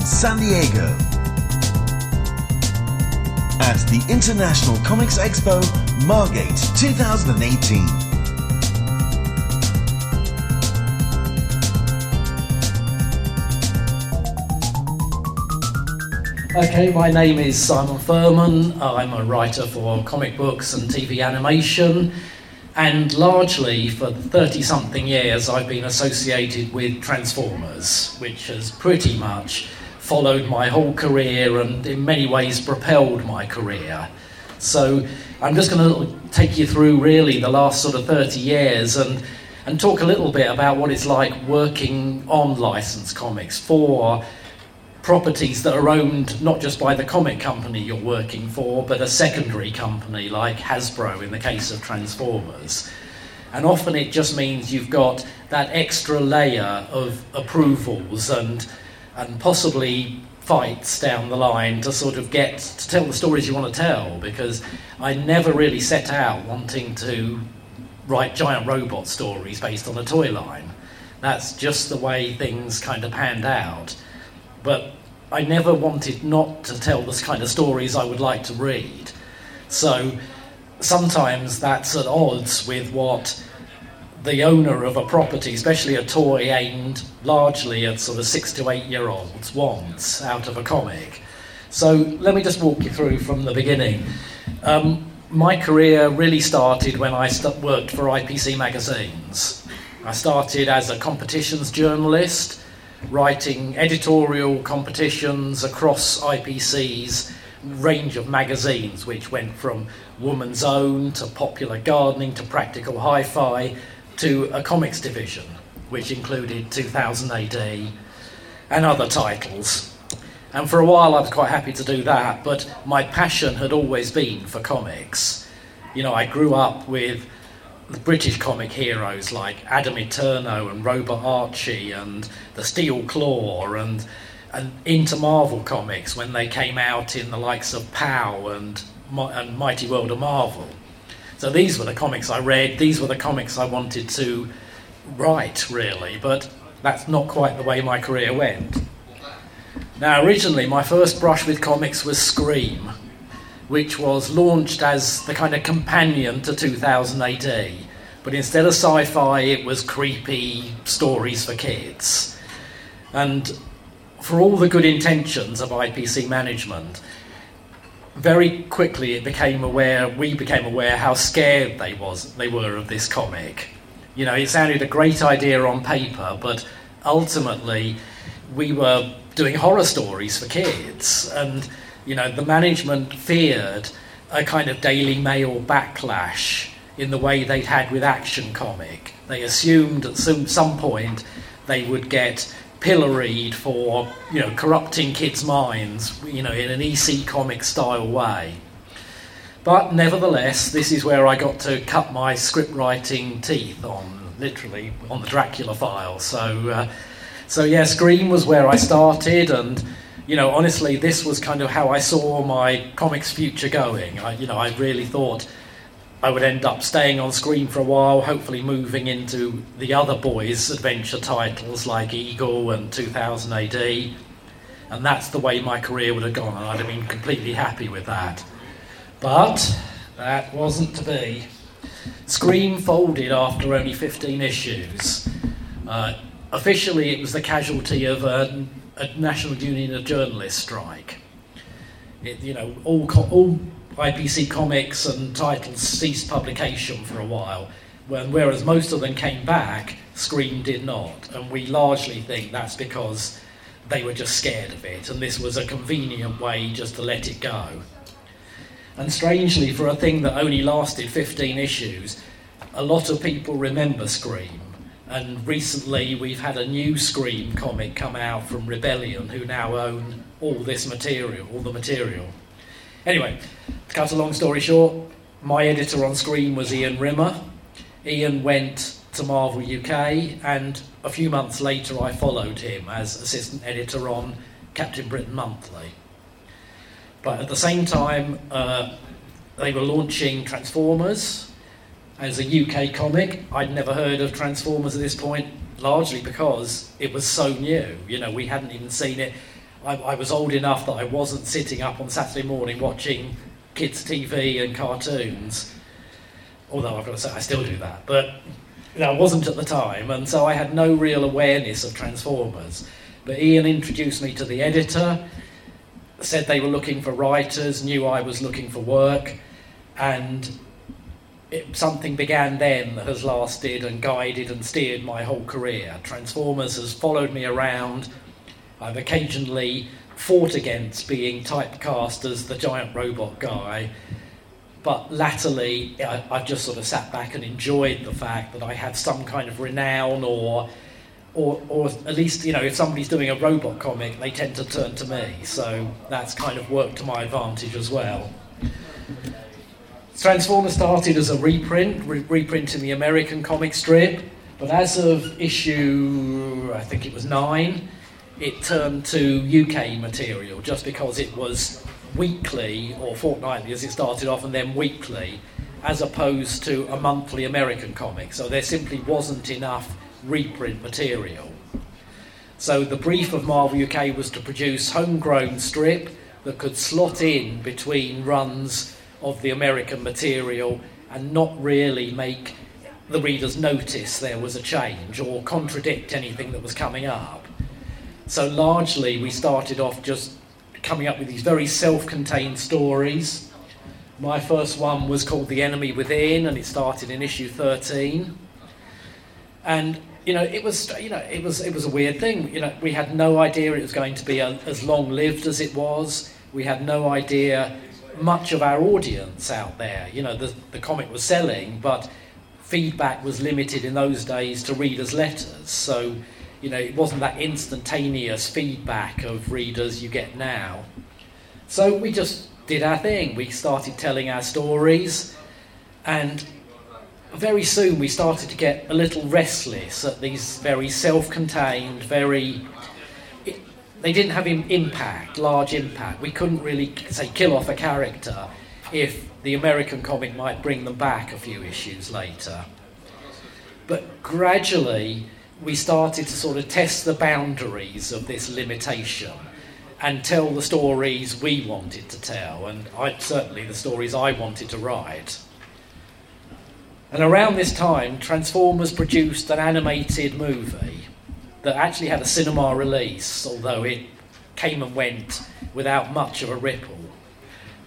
in San Diego at the International Comics Expo Margate 2018. Okay, my name is Simon Furman. I'm a writer for comic books and TV animation, and largely for 30 something years I've been associated with Transformers, which has pretty much followed my whole career and in many ways propelled my career. So I'm just going to take you through really the last sort of 30 years and, and talk a little bit about what it's like working on licensed comics for properties that are owned not just by the comic company you're working for, but a secondary company like Hasbro in the case of Transformers. And often it just means you've got that extra layer of approvals and, and possibly fights down the line to sort of get to tell the stories you want to tell because I never really set out wanting to write giant robot stories based on a toy line. That's just the way things kind of panned out. But I never wanted not to tell the kind of stories I would like to read. So sometimes that's at odds with what the owner of a property, especially a toy aimed largely at sort of six to eight year olds, wants out of a comic. So let me just walk you through from the beginning. Um, my career really started when I st- worked for IPC magazines. I started as a competitions journalist writing editorial competitions across IPC's range of magazines, which went from Woman's Own to Popular Gardening to Practical Hi Fi to a comics division, which included 2000 AD and other titles. And for a while I was quite happy to do that, but my passion had always been for comics. You know, I grew up with the British comic heroes like Adam Eterno and Robot Archie and the Steel Claw and and into Marvel comics when they came out in the likes of Pow and and Mighty World of Marvel. So these were the comics I read. These were the comics I wanted to write, really. But that's not quite the way my career went. Now, originally, my first brush with comics was Scream which was launched as the kind of companion to 2000 AD. But instead of sci fi, it was creepy stories for kids. And for all the good intentions of IPC management, very quickly it became aware, we became aware how scared they, was, they were of this comic. You know, it sounded a great idea on paper, but ultimately we were doing horror stories for kids. And you know, the management feared a kind of Daily Mail backlash in the way they'd had with Action Comic. They assumed at some, some point they would get pilloried for, you know, corrupting kids' minds, you know, in an EC comic style way. But nevertheless, this is where I got to cut my script writing teeth on, literally, on the Dracula file. So, uh, so yeah, Scream was where I started, and you know, honestly, this was kind of how I saw my comics future going. I, you know, I really thought I would end up staying on Scream for a while, hopefully moving into the other boys' adventure titles like Eagle and 2000 AD. And that's the way my career would have gone, and I'd have been completely happy with that. But that wasn't to be. Scream folded after only 15 issues. Uh, officially, it was the casualty of a a National Union of Journalists strike. It, you know, all, all IPC comics and titles ceased publication for a while, when, whereas most of them came back, Scream did not. And we largely think that's because they were just scared of it, and this was a convenient way just to let it go. And strangely, for a thing that only lasted 15 issues, a lot of people remember Scream. And recently, we've had a new Scream comic come out from Rebellion, who now own all this material, all the material. Anyway, to cut a long story short, my editor on Scream was Ian Rimmer. Ian went to Marvel UK, and a few months later, I followed him as assistant editor on Captain Britain Monthly. But at the same time, uh, they were launching Transformers, as a UK comic, I'd never heard of Transformers at this point, largely because it was so new. You know, we hadn't even seen it. I, I was old enough that I wasn't sitting up on Saturday morning watching kids' TV and cartoons. Although I've got to say, I still do that. But you know, I wasn't at the time, and so I had no real awareness of Transformers. But Ian introduced me to the editor, said they were looking for writers, knew I was looking for work, and it, something began then that has lasted and guided and steered my whole career. Transformers has followed me around. I've occasionally fought against being typecast as the giant robot guy, but latterly I, I've just sort of sat back and enjoyed the fact that I have some kind of renown or or, or at least you know if somebody's doing a robot comic they tend to turn to me. So that's kind of worked to my advantage as well. Transformers started as a reprint, re- reprinting the American comic strip, but as of issue, I think it was nine, it turned to UK material just because it was weekly or fortnightly as it started off and then weekly, as opposed to a monthly American comic. So there simply wasn't enough reprint material. So the brief of Marvel UK was to produce homegrown strip that could slot in between runs of the American material and not really make the readers notice there was a change or contradict anything that was coming up. So largely we started off just coming up with these very self-contained stories. My first one was called The Enemy Within and it started in issue 13. And you know, it was you know, it was it was a weird thing. You know, we had no idea it was going to be a, as long-lived as it was. We had no idea much of our audience out there. You know, the, the comic was selling, but feedback was limited in those days to readers' letters. So, you know, it wasn't that instantaneous feedback of readers you get now. So we just did our thing. We started telling our stories, and very soon we started to get a little restless at these very self contained, very they didn't have impact, large impact. We couldn't really say kill off a character if the American comic might bring them back a few issues later. But gradually, we started to sort of test the boundaries of this limitation and tell the stories we wanted to tell, and I, certainly the stories I wanted to write. And around this time, Transformers produced an animated movie that actually had a cinema release, although it came and went without much of a ripple.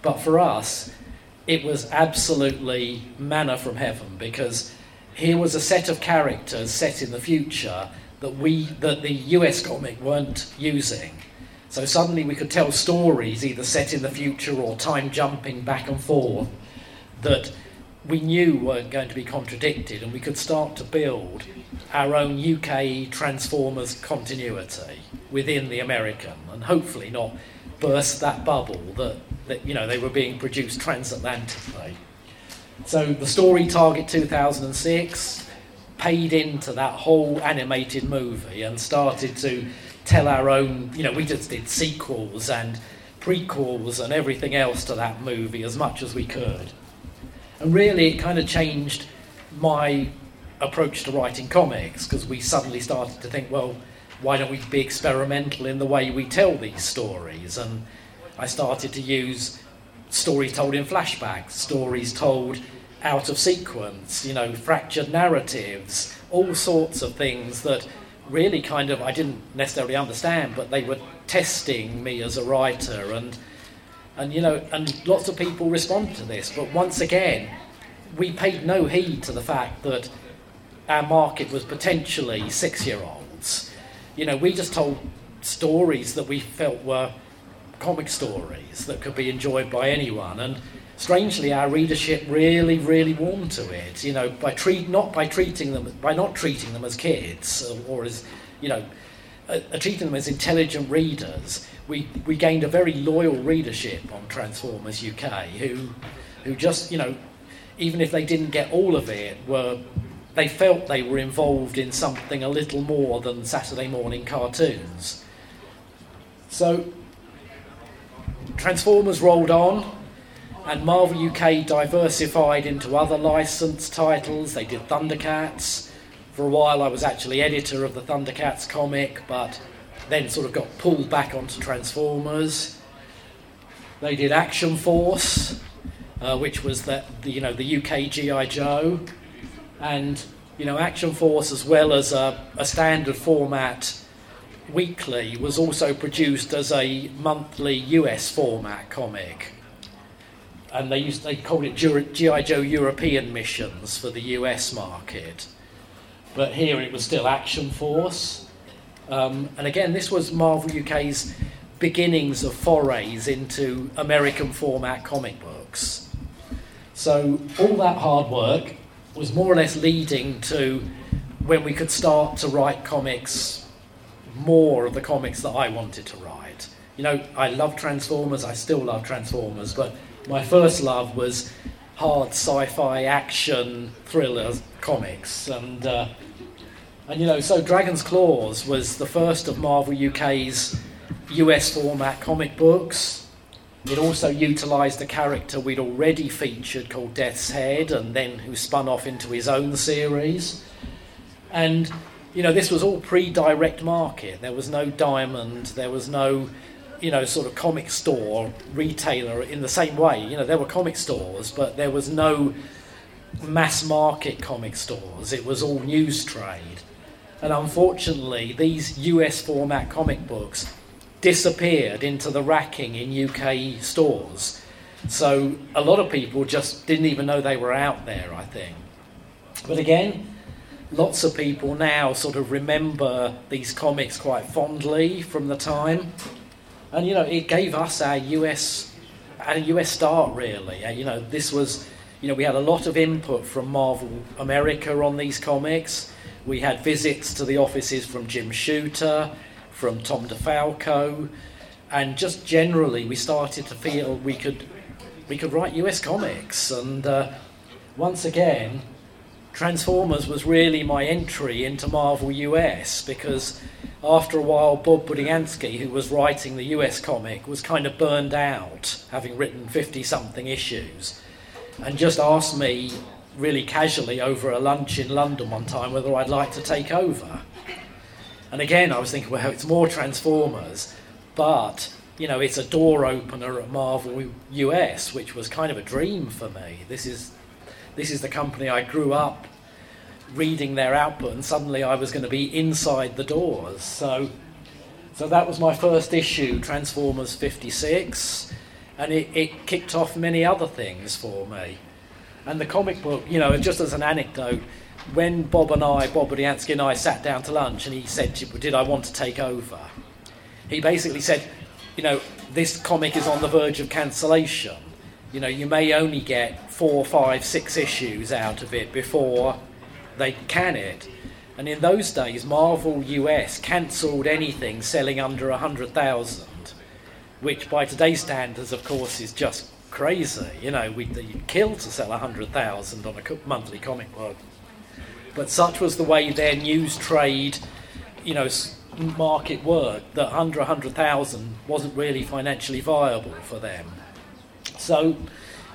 But for us, it was absolutely manna from heaven because here was a set of characters set in the future that we that the US comic weren't using. So suddenly we could tell stories either set in the future or time jumping back and forth that we knew weren't going to be contradicted, and we could start to build our own UK Transformers continuity within the American, and hopefully not burst that bubble that, that you know they were being produced transatlantically. So the story Target 2006 paid into that whole animated movie and started to tell our own. You know, we just did sequels and prequels and everything else to that movie as much as we could. And really, it kind of changed my approach to writing comics because we suddenly started to think, well, why don't we be experimental in the way we tell these stories? And I started to use stories told in flashbacks, stories told out of sequence, you know, fractured narratives, all sorts of things that really kind of I didn't necessarily understand, but they were testing me as a writer and and you know, and lots of people responded to this. But once again, we paid no heed to the fact that our market was potentially six-year-olds. You know, we just told stories that we felt were comic stories that could be enjoyed by anyone, and strangely, our readership really, really warmed to it. You know, by treat not by treating them by not treating them as kids or, or as you know, uh, treating them as intelligent readers we, we gained a very loyal readership on Transformers UK who, who just, you know, even if they didn't get all of it, were they felt they were involved in something a little more than Saturday morning cartoons. So Transformers rolled on, and Marvel UK diversified into other licensed titles. They did Thundercats. For a while, I was actually editor of the Thundercats comic, but then sort of got pulled back onto Transformers. They did Action Force, uh, which was the, the, you know the UK GI Joe, and you know Action Force as well as a, a standard format weekly was also produced as a monthly US format comic. And they used they called it GI Joe European missions for the US market. But here it was still Action Force. Um, and again, this was Marvel UK's beginnings of forays into American format comic books. So all that hard work was more or less leading to when we could start to write comics more of the comics that I wanted to write. You know, I love Transformers, I still love Transformers, but my first love was hard sci-fi action thriller comics, and uh, and you know, so Dragon's Claws was the first of Marvel UK's US format comic books. It also utilised a character we'd already featured called Death's Head, and then who spun off into his own series. And you know, this was all pre-direct market. There was no Diamond. There was no, you know, sort of comic store retailer in the same way. You know, there were comic stores, but there was no mass market comic stores. It was all news trade. And unfortunately, these US format comic books disappeared into the racking in UK stores. So a lot of people just didn't even know they were out there, I think. But again, lots of people now sort of remember these comics quite fondly from the time. And, you know, it gave us our US, our US start, really. Uh, you know, this was, you know, we had a lot of input from Marvel America on these comics. We had visits to the offices from Jim Shooter, from Tom DeFalco, and just generally we started to feel we could we could write US comics. And uh, once again, Transformers was really my entry into Marvel US because after a while, Bob Budiansky, who was writing the US comic, was kind of burned out, having written 50 something issues, and just asked me really casually over a lunch in London one time whether I'd like to take over. And again, I was thinking, well, it's more Transformers, but you know, it's a door opener at Marvel US, which was kind of a dream for me. This is this is the company I grew up reading their output, and suddenly I was going to be inside the doors. So, so that was my first issue, Transformers 56, and it, it kicked off many other things for me. And the comic book, you know, just as an anecdote, when Bob and I, Bob Budiansky and I sat down to lunch and he said, Did I want to take over? He basically said, You know, this comic is on the verge of cancellation you know, you may only get four, five, six issues out of it before they can it. And in those days, Marvel US cancelled anything selling under 100,000, which by today's standards, of course, is just crazy. You know, we'd kill to sell 100,000 on a monthly comic book. But such was the way their news trade, you know, market worked, that under 100,000 wasn't really financially viable for them. So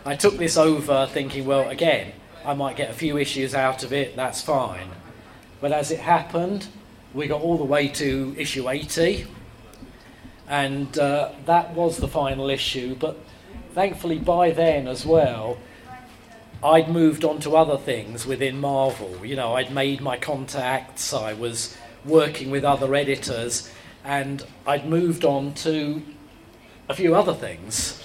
I took this over thinking, well, again, I might get a few issues out of it, that's fine. But as it happened, we got all the way to issue 80, and uh, that was the final issue. But thankfully, by then as well, I'd moved on to other things within Marvel. You know, I'd made my contacts, I was working with other editors, and I'd moved on to a few other things.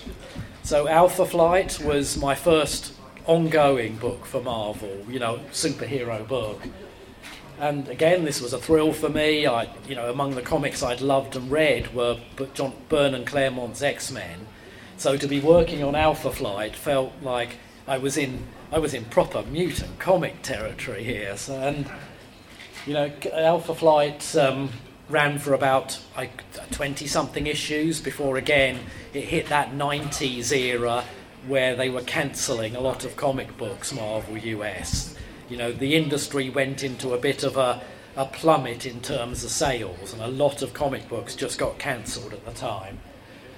So Alpha Flight was my first ongoing book for Marvel, you know, superhero book. And again, this was a thrill for me. I, you know, among the comics I'd loved and read were John Byrne and Claremont's X Men. So to be working on Alpha Flight felt like I was in I was in proper mutant comic territory here. So, and you know, Alpha Flight um, ran for about like 20 something issues before again it hit that 90s era where they were cancelling a lot of comic books, Marvel US. You know, the industry went into a bit of a, a plummet in terms of sales, and a lot of comic books just got cancelled at the time.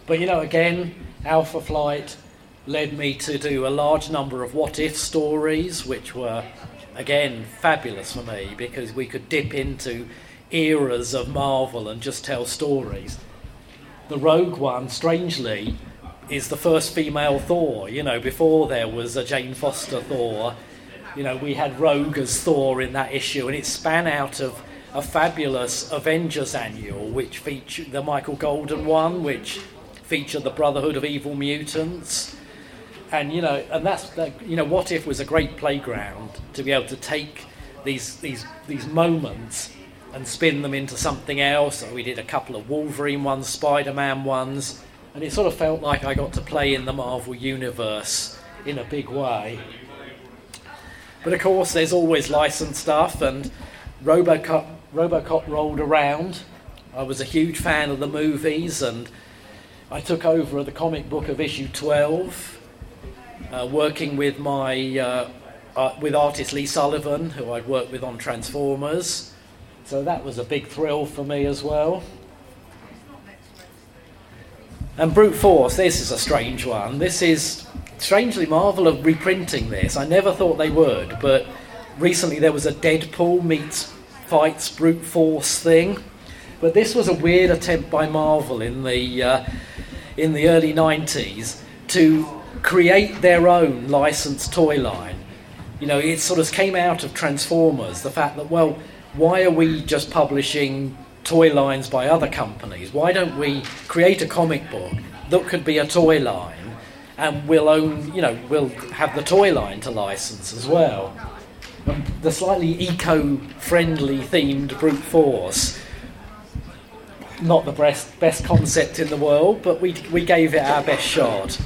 But you know, again, Alpha Flight led me to do a large number of what if stories, which were again fabulous for me because we could dip into eras of Marvel and just tell stories. The Rogue One, strangely, is the first female Thor. You know, before there was a Jane Foster Thor, you know, we had Rogue as Thor in that issue, and it span out of a fabulous Avengers annual, which featured the Michael Golden one, which featured the Brotherhood of Evil Mutants. And you know, and that's you know, what if was a great playground to be able to take these these these moments and spin them into something else. So we did a couple of Wolverine ones, Spider-Man ones, and it sort of felt like I got to play in the Marvel universe in a big way. But of course, there's always licensed stuff, and Robocop, Robocop rolled around. I was a huge fan of the movies, and I took over the comic book of issue 12, uh, working with my uh, uh, with artist Lee Sullivan, who I'd worked with on Transformers. So that was a big thrill for me as well. And Brute Force, this is a strange one. This is strangely Marvel of reprinting this. I never thought they would, but recently there was a Deadpool meets fights Brute Force thing. But this was a weird attempt by Marvel in the uh, in the early 90s to create their own licensed toy line. You know, it sort of came out of Transformers, the fact that, well, why are we just publishing toy lines by other companies? Why don't we create a comic book that could be a toy line and we'll own, you know, we'll have the toy line to license as well? The slightly eco friendly themed brute force not the best best concept in the world, but we we gave it our best shot.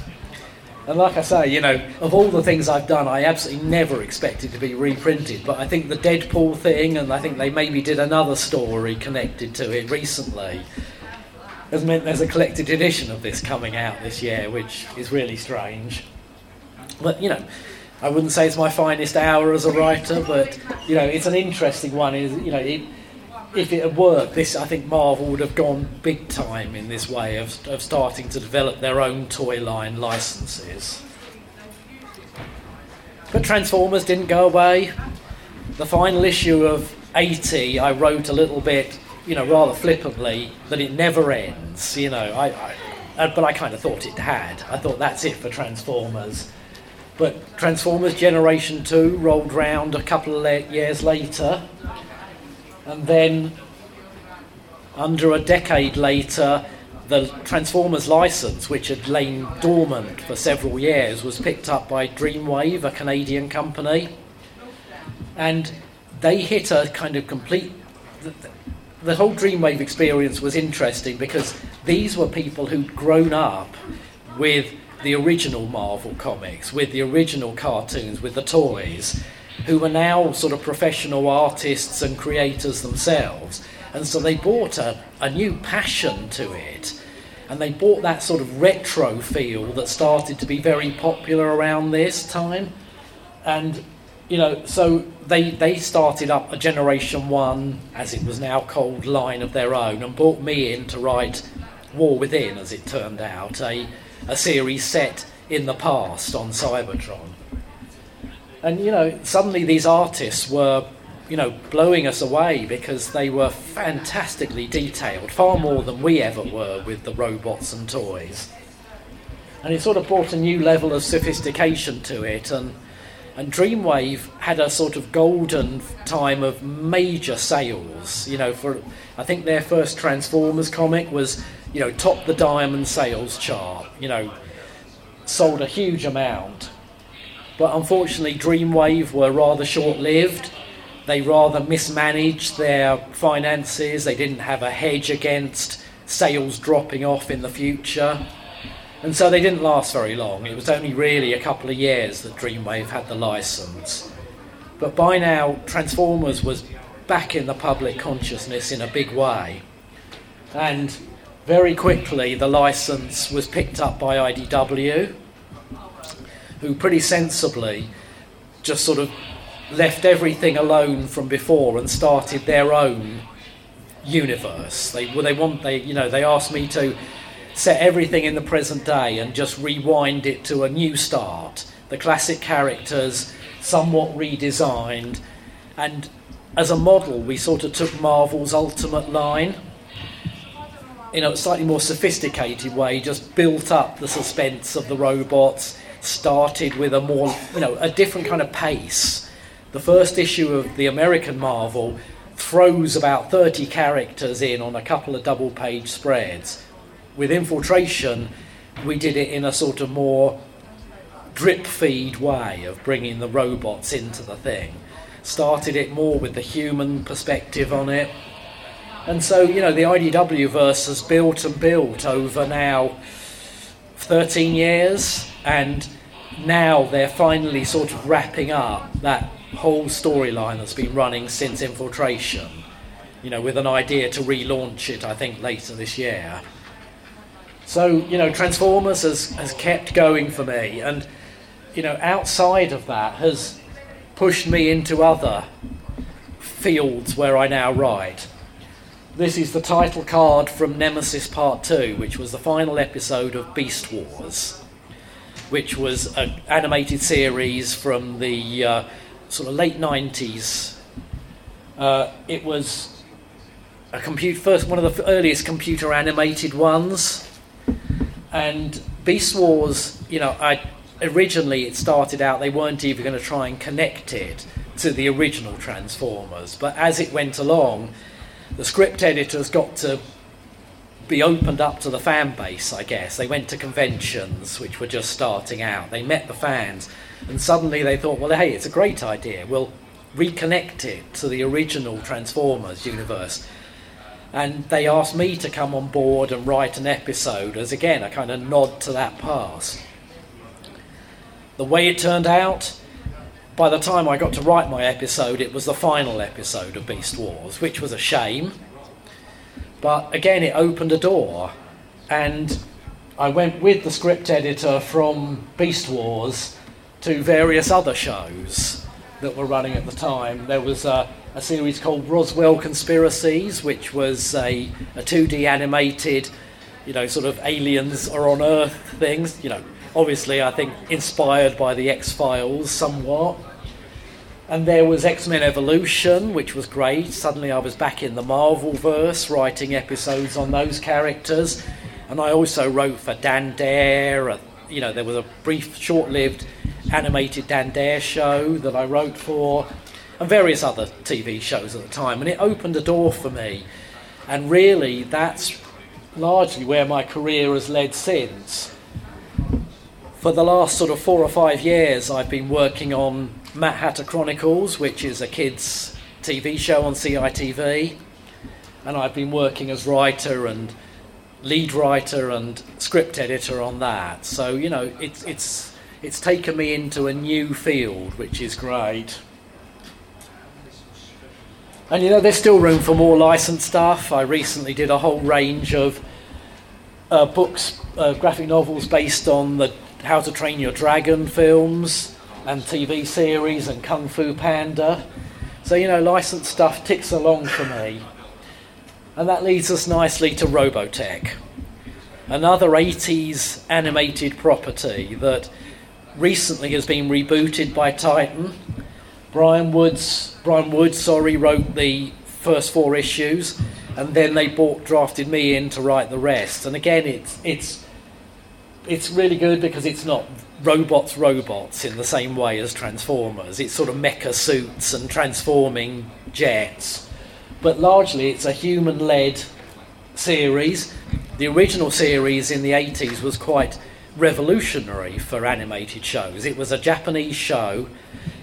And like I say, you know, of all the things I've done, I absolutely never expected to be reprinted. But I think the Deadpool thing, and I think they maybe did another story connected to it recently, has meant there's a collected edition of this coming out this year, which is really strange. But you know, I wouldn't say it's my finest hour as a writer, but you know, it's an interesting one. You know, it, if it had worked, this I think Marvel would have gone big time in this way of, of starting to develop their own toy line licenses. But Transformers didn't go away. The final issue of 80, I wrote a little bit, you know, rather flippantly, that it never ends. You know, I, I uh, but I kind of thought it had. I thought that's it for Transformers. But Transformers Generation 2 rolled round a couple of years later, and then under a decade later, the Transformers license, which had lain dormant for several years, was picked up by Dreamwave, a Canadian company. And they hit a kind of complete. The, the whole Dreamwave experience was interesting because these were people who'd grown up with the original Marvel comics, with the original cartoons, with the toys who were now sort of professional artists and creators themselves. And so they brought a, a new passion to it. And they brought that sort of retro feel that started to be very popular around this time. And, you know, so they, they started up a Generation 1, as it was now called, line of their own and brought me in to write War Within, as it turned out, a, a series set in the past on Cybertron. And, you know, suddenly these artists were, you know, blowing us away because they were fantastically detailed, far more than we ever were with the robots and toys. And it sort of brought a new level of sophistication to it. And, and Dreamwave had a sort of golden time of major sales. You know, for I think their first Transformers comic was, you know, top the diamond sales chart. You know, sold a huge amount. But unfortunately, Dreamwave were rather short lived. They rather mismanaged their finances. They didn't have a hedge against sales dropping off in the future. And so they didn't last very long. It was only really a couple of years that Dreamwave had the license. But by now, Transformers was back in the public consciousness in a big way. And very quickly, the license was picked up by IDW who pretty sensibly just sort of left everything alone from before and started their own universe. They well, they want they you know they asked me to set everything in the present day and just rewind it to a new start. The classic characters somewhat redesigned and as a model, we sort of took Marvel's Ultimate line in a slightly more sophisticated way, just built up the suspense of the robots, started with a more, you know, a different kind of pace. The first issue of the American Marvel throws about 30 characters in on a couple of double page spreads. With Infiltration, we did it in a sort of more drip feed way of bringing the robots into the thing. Started it more with the human perspective on it, and so, you know, the IDW verse has built and built over now 13 years, and now they're finally sort of wrapping up that whole storyline that's been running since Infiltration, you know, with an idea to relaunch it, I think, later this year. So, you know, Transformers has, has kept going for me, and, you know, outside of that has pushed me into other fields where I now write. This is the title card from Nemesis Part 2, which was the final episode of Beast Wars, which was an animated series from the uh, sort of late 90s. Uh, it was a compute, first one of the earliest computer animated ones. And Beast Wars, you know, I originally it started out they weren't even going to try and connect it to the original Transformers, but as it went along, the script editors got to be opened up to the fan base, I guess. They went to conventions, which were just starting out. They met the fans, and suddenly they thought, well, hey, it's a great idea. We'll reconnect it to the original Transformers universe. And they asked me to come on board and write an episode as, again, a kind of nod to that past. The way it turned out, by the time I got to write my episode, it was the final episode of Beast Wars, which was a shame. But again, it opened a door, and I went with the script editor from Beast Wars to various other shows that were running at the time. There was a, a series called Roswell Conspiracies, which was a, a 2D animated, you know, sort of aliens are on Earth things, you know, obviously, I think, inspired by the X Files somewhat. And there was X Men Evolution, which was great. Suddenly I was back in the Marvel verse, writing episodes on those characters. And I also wrote for Dan Dare. You know, there was a brief, short lived animated Dan Dare show that I wrote for, and various other TV shows at the time. And it opened a door for me. And really, that's largely where my career has led since for the last sort of four or five years, I've been working on Mad Hatter Chronicles, which is a kids' TV show on CITV, and I've been working as writer and lead writer and script editor on that. So you know, it's it's it's taken me into a new field, which is great. And you know, there's still room for more licensed stuff. I recently did a whole range of uh, books, uh, graphic novels based on the how to Train Your Dragon films and TV series and Kung Fu Panda. So, you know, licensed stuff ticks along for me. And that leads us nicely to Robotech, another 80s animated property that recently has been rebooted by Titan. Brian Woods, Brian Woods, sorry, wrote the first four issues, and then they bought, drafted me in to write the rest. And again, it's it's it's really good because it's not robots robots in the same way as Transformers. It's sort of mecha suits and transforming jets. But largely it's a human led series. The original series in the 80s was quite revolutionary for animated shows. It was a Japanese show.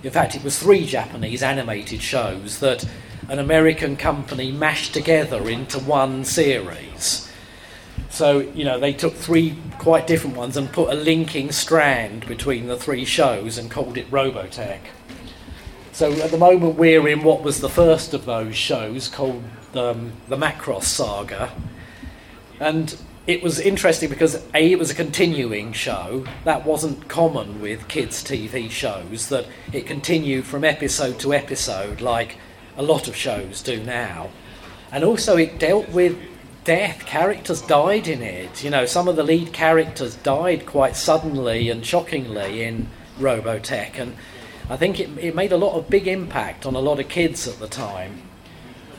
In fact, it was three Japanese animated shows that an American company mashed together into one series so, you know, they took three quite different ones and put a linking strand between the three shows and called it Robotech. So at the moment we're in what was the first of those shows called um, the Macross Saga. And it was interesting because A, it was a continuing show. That wasn't common with kids' TV shows, that it continued from episode to episode like a lot of shows do now. And also it dealt with death. Characters died in it. You know, some of the lead characters died quite suddenly and shockingly in Robotech, and I think it, it made a lot of big impact on a lot of kids at the time.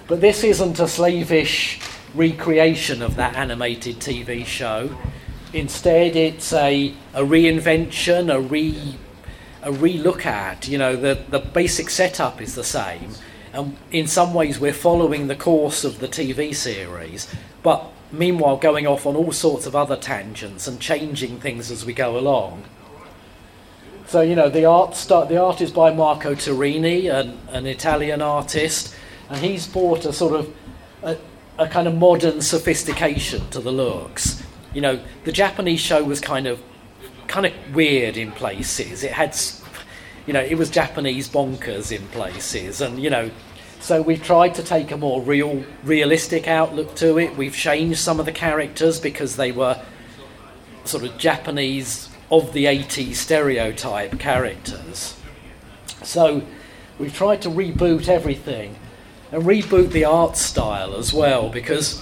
But this isn't a slavish recreation of that animated TV show. Instead, it's a, a reinvention, a re a relook at. You know, the, the basic setup is the same, and in some ways we're following the course of the TV series, but meanwhile going off on all sorts of other tangents and changing things as we go along. So you know, the art start, the art is by Marco Turini, an, an Italian artist, and he's brought a sort of a, a kind of modern sophistication to the looks. You know, the Japanese show was kind of kind of weird in places. It had, you know, it was Japanese bonkers in places, and you know, so we've tried to take a more real, realistic outlook to it. We've changed some of the characters because they were sort of Japanese of the 80s stereotype characters. So we've tried to reboot everything and reboot the art style as well because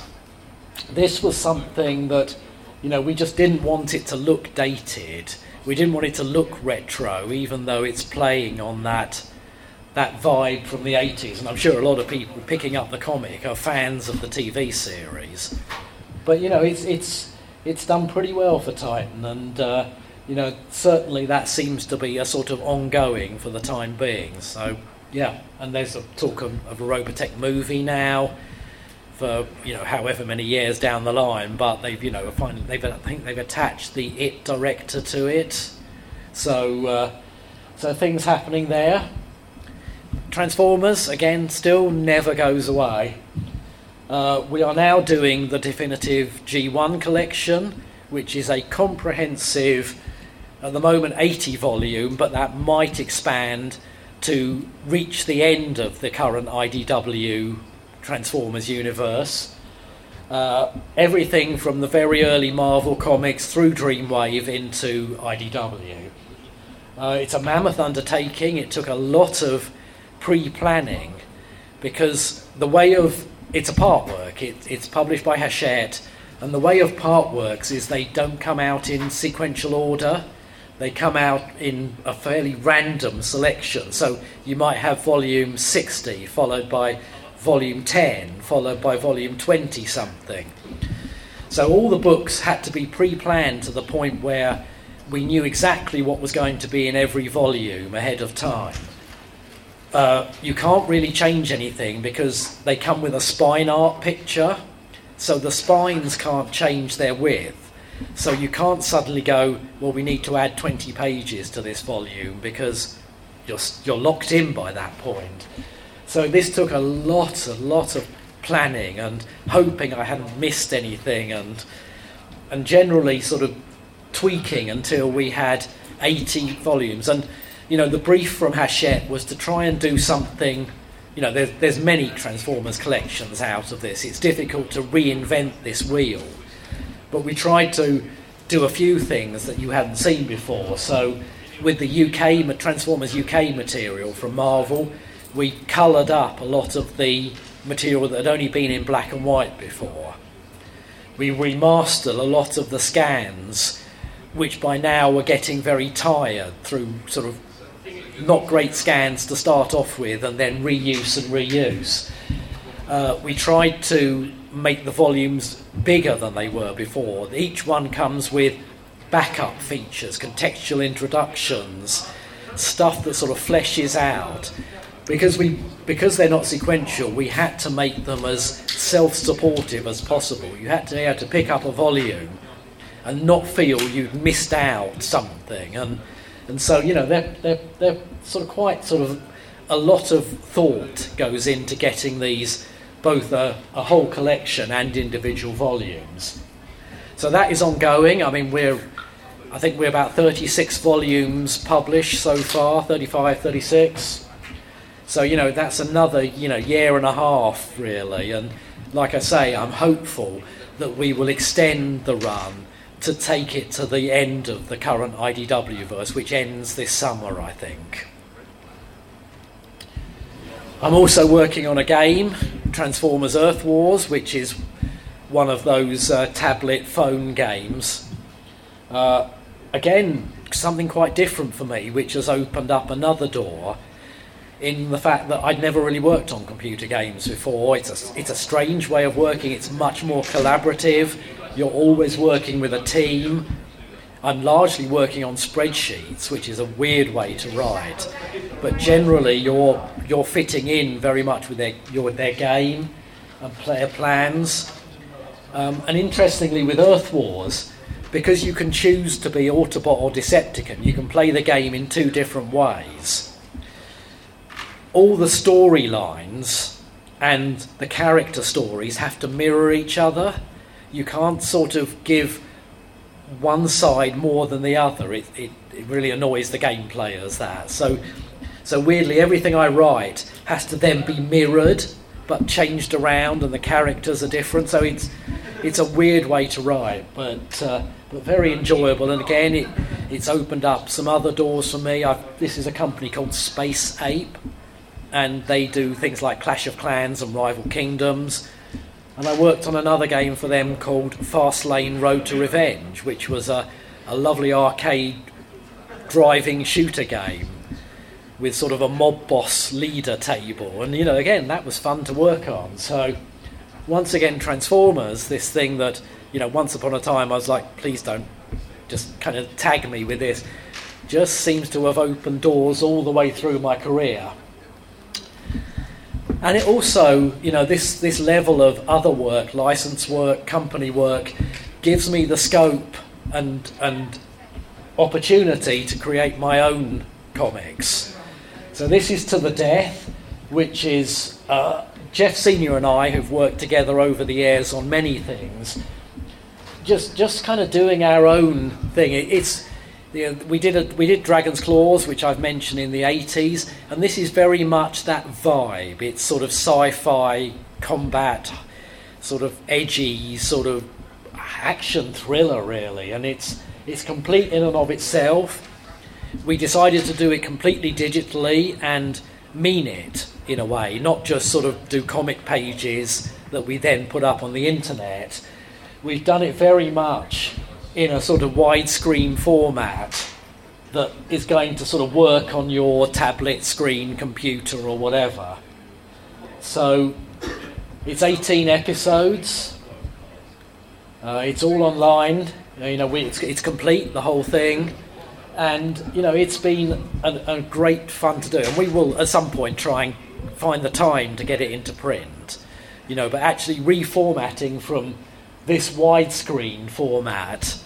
this was something that you know we just didn't want it to look dated we didn't want it to look retro even though it's playing on that that vibe from the 80s and i'm sure a lot of people picking up the comic are fans of the tv series. But you know it's it's it's done pretty well for titan. And uh, you know certainly that seems to be a sort of ongoing for the time being. So yeah, and there's a talk of, of a Robotech movie now for you know however many years down the line, but they've you know they've I think they've attached the it director to it, so uh, so things happening there. Transformers again still never goes away. Uh, we are now doing the definitive G1 collection, which is a comprehensive, at the moment 80 volume, but that might expand to reach the end of the current IDW Transformers universe. Uh, everything from the very early Marvel comics through Dreamwave into IDW. Uh, it's a mammoth undertaking. It took a lot of pre planning because the way of it's a part work, it, it's published by Hachette, and the way of part works is they don't come out in sequential order they come out in a fairly random selection. So you might have volume 60 followed by volume 10, followed by volume 20 something. So all the books had to be pre planned to the point where we knew exactly what was going to be in every volume ahead of time. Uh, you can't really change anything because they come with a spine art picture, so the spines can't change their width. So you can't suddenly go, well, we need to add 20 pages to this volume because you're, you're locked in by that point. So this took a lot, a lot of planning and hoping I hadn't missed anything and, and generally sort of tweaking until we had 80 volumes. And, you know, the brief from Hachette was to try and do something you know, there's, there's many Transformers collections out of this. It's difficult to reinvent this wheel but we tried to do a few things that you hadn't seen before. So, with the UK Transformers UK material from Marvel, we coloured up a lot of the material that had only been in black and white before. We remastered a lot of the scans, which by now were getting very tired through sort of not great scans to start off with and then reuse and reuse. Uh, we tried to make the volumes bigger than they were before. Each one comes with backup features, contextual introductions, stuff that sort of fleshes out. Because we because they're not sequential, we had to make them as self-supportive as possible. You had to be able to pick up a volume and not feel you'd missed out something. And and so you know they're they're, they're sort of quite sort of a lot of thought goes into getting these both a, a whole collection and individual volumes. So that is ongoing. I mean, we're, I think we're about 36 volumes published so far, 35, 36. So, you know, that's another, you know, year and a half, really. And like I say, I'm hopeful that we will extend the run to take it to the end of the current IDW verse, which ends this summer, I think. I'm also working on a game, Transformers Earth Wars, which is one of those uh, tablet phone games. Uh, again, something quite different for me, which has opened up another door in the fact that I'd never really worked on computer games before. It's a, it's a strange way of working, it's much more collaborative. You're always working with a team. I'm largely working on spreadsheets, which is a weird way to write. But generally, you're, you're fitting in very much with their, your, their game and player plans. Um, and interestingly, with Earth Wars, because you can choose to be Autobot or Decepticon, you can play the game in two different ways all the storylines and the character stories have to mirror each other. You can't sort of give one side more than the other. It, it, it really annoys the game players that. So, so weirdly, everything I write has to then be mirrored but changed around, and the characters are different. So it's it's a weird way to write, but uh, but very enjoyable. And again, it it's opened up some other doors for me. I've, this is a company called Space Ape and they do things like Clash of Clans and Rival Kingdoms. And I worked on another game for them called Fast Lane Road to Revenge, which was a, a lovely arcade driving shooter game with sort of a mob boss leader table. And, you know, again, that was fun to work on. So, once again, Transformers, this thing that, you know, once upon a time I was like, please don't just kind of tag me with this, just seems to have opened doors all the way through my career. And it also, you know, this, this level of other work, license work, company work, gives me the scope and, and opportunity to create my own comics. So this is To the Death, which is uh, Geoff Senior and I have worked together over the years on many things. Just, just kind of doing our own thing. It, it's we did a, we did Dragon's Claws, which I've mentioned in the 80s, and this is very much that vibe. It's sort of sci-fi combat, sort of edgy, sort of action thriller, really, and it's it's complete in and of itself. We decided to do it completely digitally and mean it in a way, not just sort of do comic pages that we then put up on the internet. We've done it very much in a sort of widescreen format that is going to sort of work on your tablet screen, computer, or whatever. So it's 18 episodes. Uh, it's all online. You know, it's, it's complete, the whole thing. And, you know, it's been a, a great fun to do. And we will, at some point, try and find the time to get it into print. You know, but actually reformatting from this widescreen format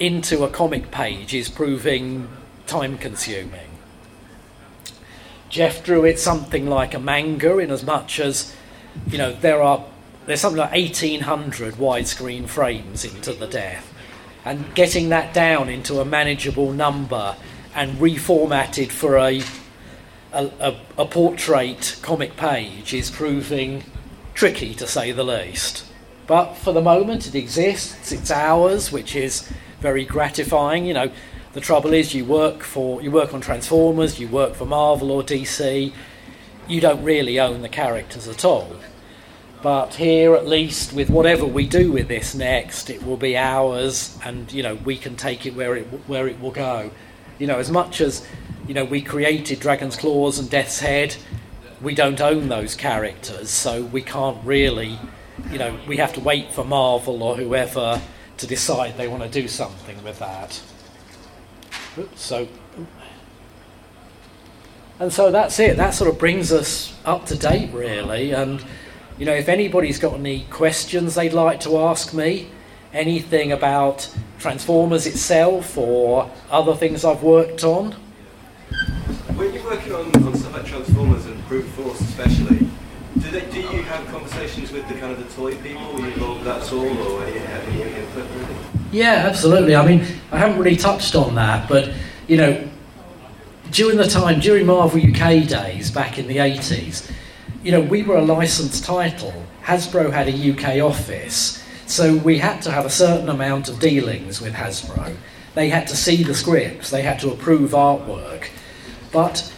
into a comic page is proving time consuming. Geoff drew it something like a manga in as much as, you know, there are there's something like 1800 widescreen frames into the death. And getting that down into a manageable number and reformatted for a, a, a, a portrait comic page is proving tricky to say the least. But for the moment, it exists, it's ours, which is very gratifying. You know, the trouble is you work for you work on Transformers, you work for Marvel or DC, you don't really own the characters at all. But here, at least, with whatever we do with this next, it will be ours, and you know we can take it where it where it will go. You know, as much as you know we created Dragon's Claws and Death's Head, we don't own those characters, so we can't really, you know, we have to wait for Marvel or whoever to decide they want to do something with that. So, and so that's it. That sort of brings us up to date, really. And you know, if anybody's got any questions they'd like to ask me, anything about Transformers itself or other things I've worked on. When you're working on, on stuff like Transformers and Brute Force, especially, do, they, do you have conversations with the kind of the toy people? Are you involved that at all, or any input? Really? Yeah, absolutely. I mean, I haven't really touched on that, but you know, during the time during Marvel UK days back in the eighties, you know, we were a licensed title. Hasbro had a UK office, so we had to have a certain amount of dealings with Hasbro. They had to see the scripts, they had to approve artwork, but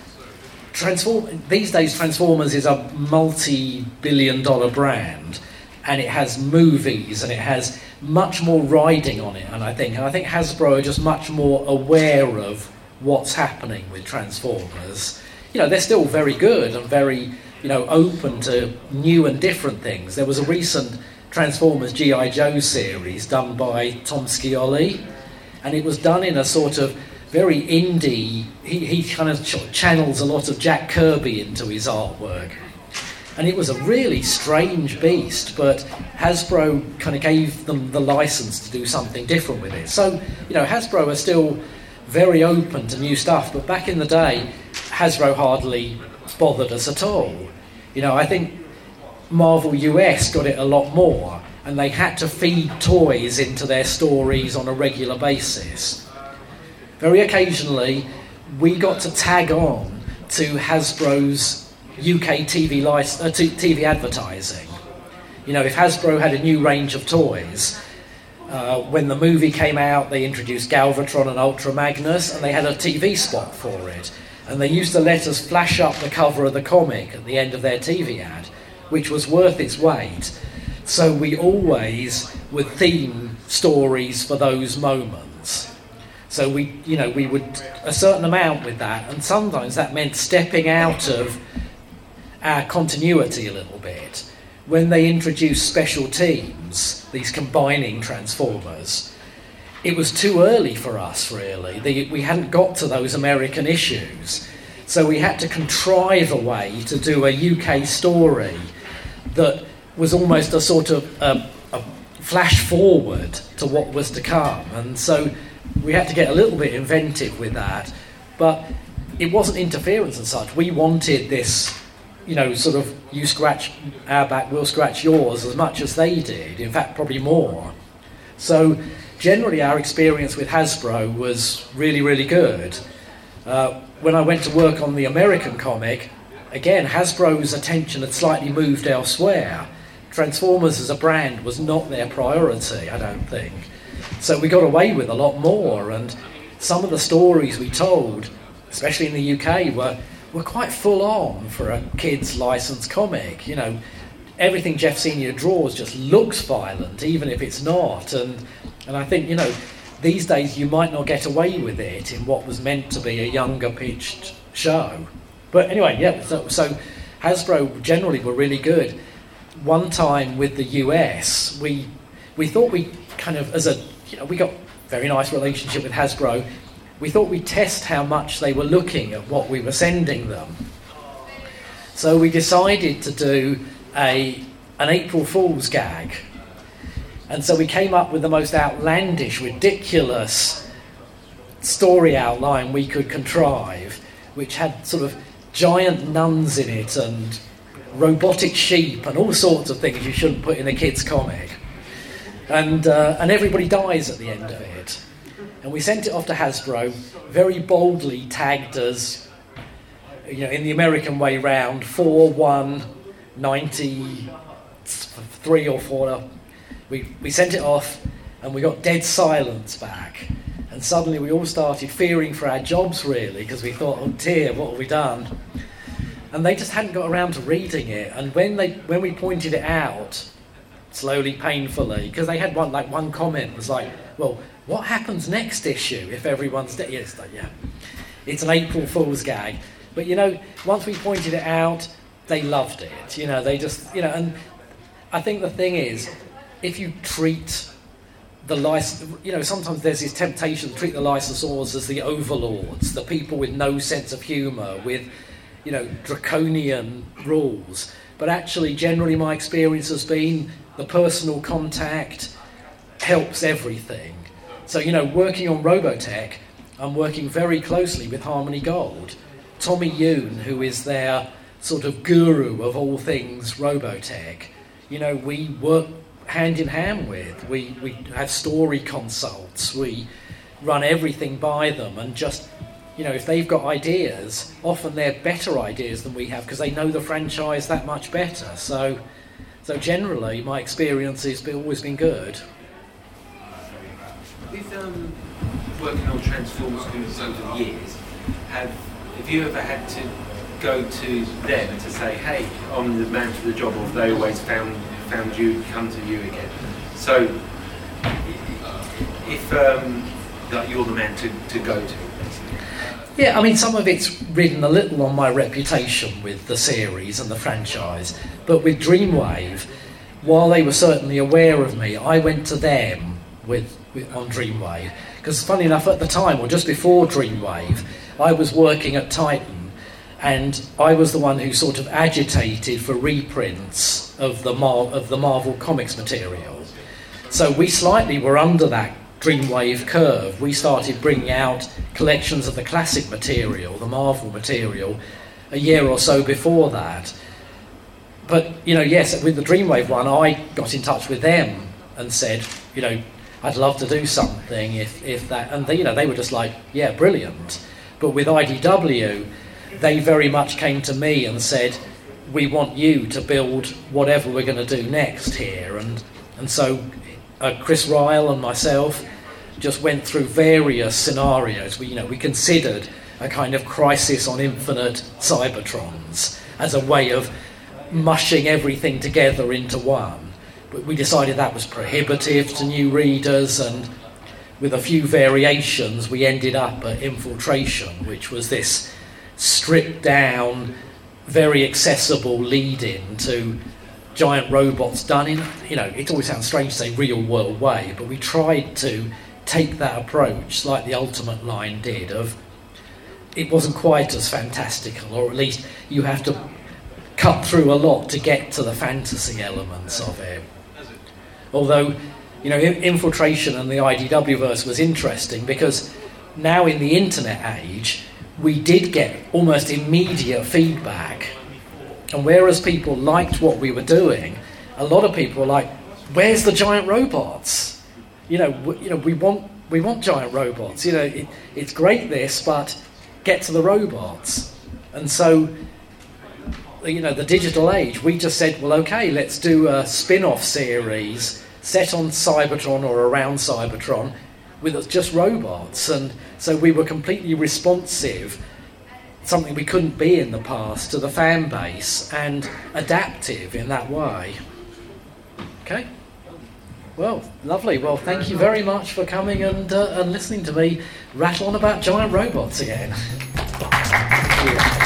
Transform these days Transformers is a multi-billion dollar brand and it has movies and it has much more riding on it, and I think, and I think Hasbro are just much more aware of what's happening with Transformers. You know, they're still very good and very, you know, open to new and different things. There was a recent Transformers G.I. Joe series done by Tom Scioli, and it was done in a sort of very indie. He, he kind of channels a lot of Jack Kirby into his artwork. And it was a really strange beast, but Hasbro kind of gave them the license to do something different with it. So, you know, Hasbro are still very open to new stuff, but back in the day, Hasbro hardly bothered us at all. You know, I think Marvel US got it a lot more, and they had to feed toys into their stories on a regular basis. Very occasionally, we got to tag on to Hasbro's UK TV, uh, TV advertising. You know, if Hasbro had a new range of toys, uh, when the movie came out, they introduced Galvatron and Ultra Magnus, and they had a TV spot for it. And they used to let us flash up the cover of the comic at the end of their TV ad, which was worth its weight. So we always would theme stories for those moments. So we, you know, we would a certain amount with that, and sometimes that meant stepping out of our continuity a little bit. When they introduced special teams, these combining transformers, it was too early for us. Really, the, we hadn't got to those American issues, so we had to contrive a way to do a UK story that was almost a sort of a, a flash forward to what was to come, and so we had to get a little bit inventive with that, but it wasn't interference and such. We wanted this, you know, sort of you scratch our back, we'll scratch yours as much as they did. In fact, probably more. So generally, our experience with Hasbro was really, really good. Uh, when I went to work on the American comic, again, Hasbro's attention had slightly moved elsewhere. Transformers as a brand was not their priority, I don't think. So we got away with a lot more, and some of the stories we told, especially in the UK, were were quite full on for a kids' licensed comic. You know, everything Geoff Senior draws just looks violent, even if it's not. And and I think you know, these days you might not get away with it in what was meant to be a younger pitched show. But anyway, yeah. So, so Hasbro generally were really good. One time with the US, we we thought we kind of as a you know, we got very nice relationship with Hasbro. We thought we'd test how much they were looking at what we were sending them. So we decided to do a, an April Fool's gag. And so we came up with the most outlandish, ridiculous story outline we could contrive, which had sort of giant nuns in it and robotic sheep and all sorts of things you shouldn't put in a kid's comic and, uh, and everybody dies at the end of it. And we sent it off to Hasbro, very boldly tagged as, you know, in the American way round, 4 1 93 or 4. We, we sent it off and we got dead silence back. And suddenly we all started fearing for our jobs, really, because we thought, oh dear, what have we done? And they just hadn't got around to reading it. And when, they, when we pointed it out, slowly, painfully, because they had one like one comment was like, "Well, what happens next issue if everyone's dead?" Yeah, like, yeah, it's an April Fool's gag, but you know, once we pointed it out, they loved it. You know, they just you know, and I think the thing is, if you treat the license, you know, sometimes there's this temptation to treat the licensors as the overlords, the people with no sense of humour, with you know draconian rules. But actually, generally, my experience has been the personal contact helps everything. So, you know, working on Robotech, I'm working very closely with Harmony Gold. Tommy Yune, who is their sort of guru of all things Robotech, you know, we work hand in hand with. We, we have story consults, we run everything by them, and just, you know, if they've got ideas, often they're better ideas than we have because they know the franchise that much better. So, so generally, my experience has been, always been good. With um, working on Transformers movies over the years, have have you ever had to go to them to say, "Hey, I'm the man for the job," or they always found found you, come to you again? So, if um, you're the man to, to go to. Yeah, I mean, some of it's ridden a little on my reputation with the series and the franchise, but with Dreamwave, while they were certainly aware of me, I went to them with, with on Dreamwave because, funny enough, at the time or just before Dreamwave, I was working at Titan, and I was the one who sort of agitated for reprints of the Mar- of the Marvel Comics material. So we slightly were under that Dreamwave curve, we started bringing out collections of the classic material, the Marvel material, a year or so before that. But, you know, yes, with the Dreamwave one, I got in touch with them and said, you know, I'd love to do something if, if that. And, they, you know, they were just like, yeah, brilliant. But with IDW, they very much came to me and said, we want you to build whatever we're going to do next here. And, and so uh, Chris Ryall and myself just went through various scenarios. We, you know, we considered a kind of crisis on infinite Cybertrons as a way of mushing everything together into one. But we decided that was prohibitive to new readers, and with a few variations, we ended up at Infiltration, which was this stripped down, very accessible lead in to giant robots done in, you know, it always sounds strange to say real world way, but we tried to take that approach like the Ultimate line did of it wasn't quite as fantastical, or at least you have to cut through a lot to get to the fantasy elements of it. Although, you know, Infiltration and the IDW verse was interesting because now in the internet age, we did get almost immediate feedback and whereas people liked what we were doing, a lot of people were like, "Where's the giant robots?" You know, you know, we want we want giant robots. You know, it, it's great this, but get to the robots. And so, you know, the digital age, we just said, well, okay, let's do a spin-off series set on Cybertron or around Cybertron with just robots. And so we were completely responsive something we couldn't be in the past to the fan base and adaptive in that way. Okay? Well, lovely. Well, thank you very much for coming and, uh, and listening to me rattle on about giant robots again.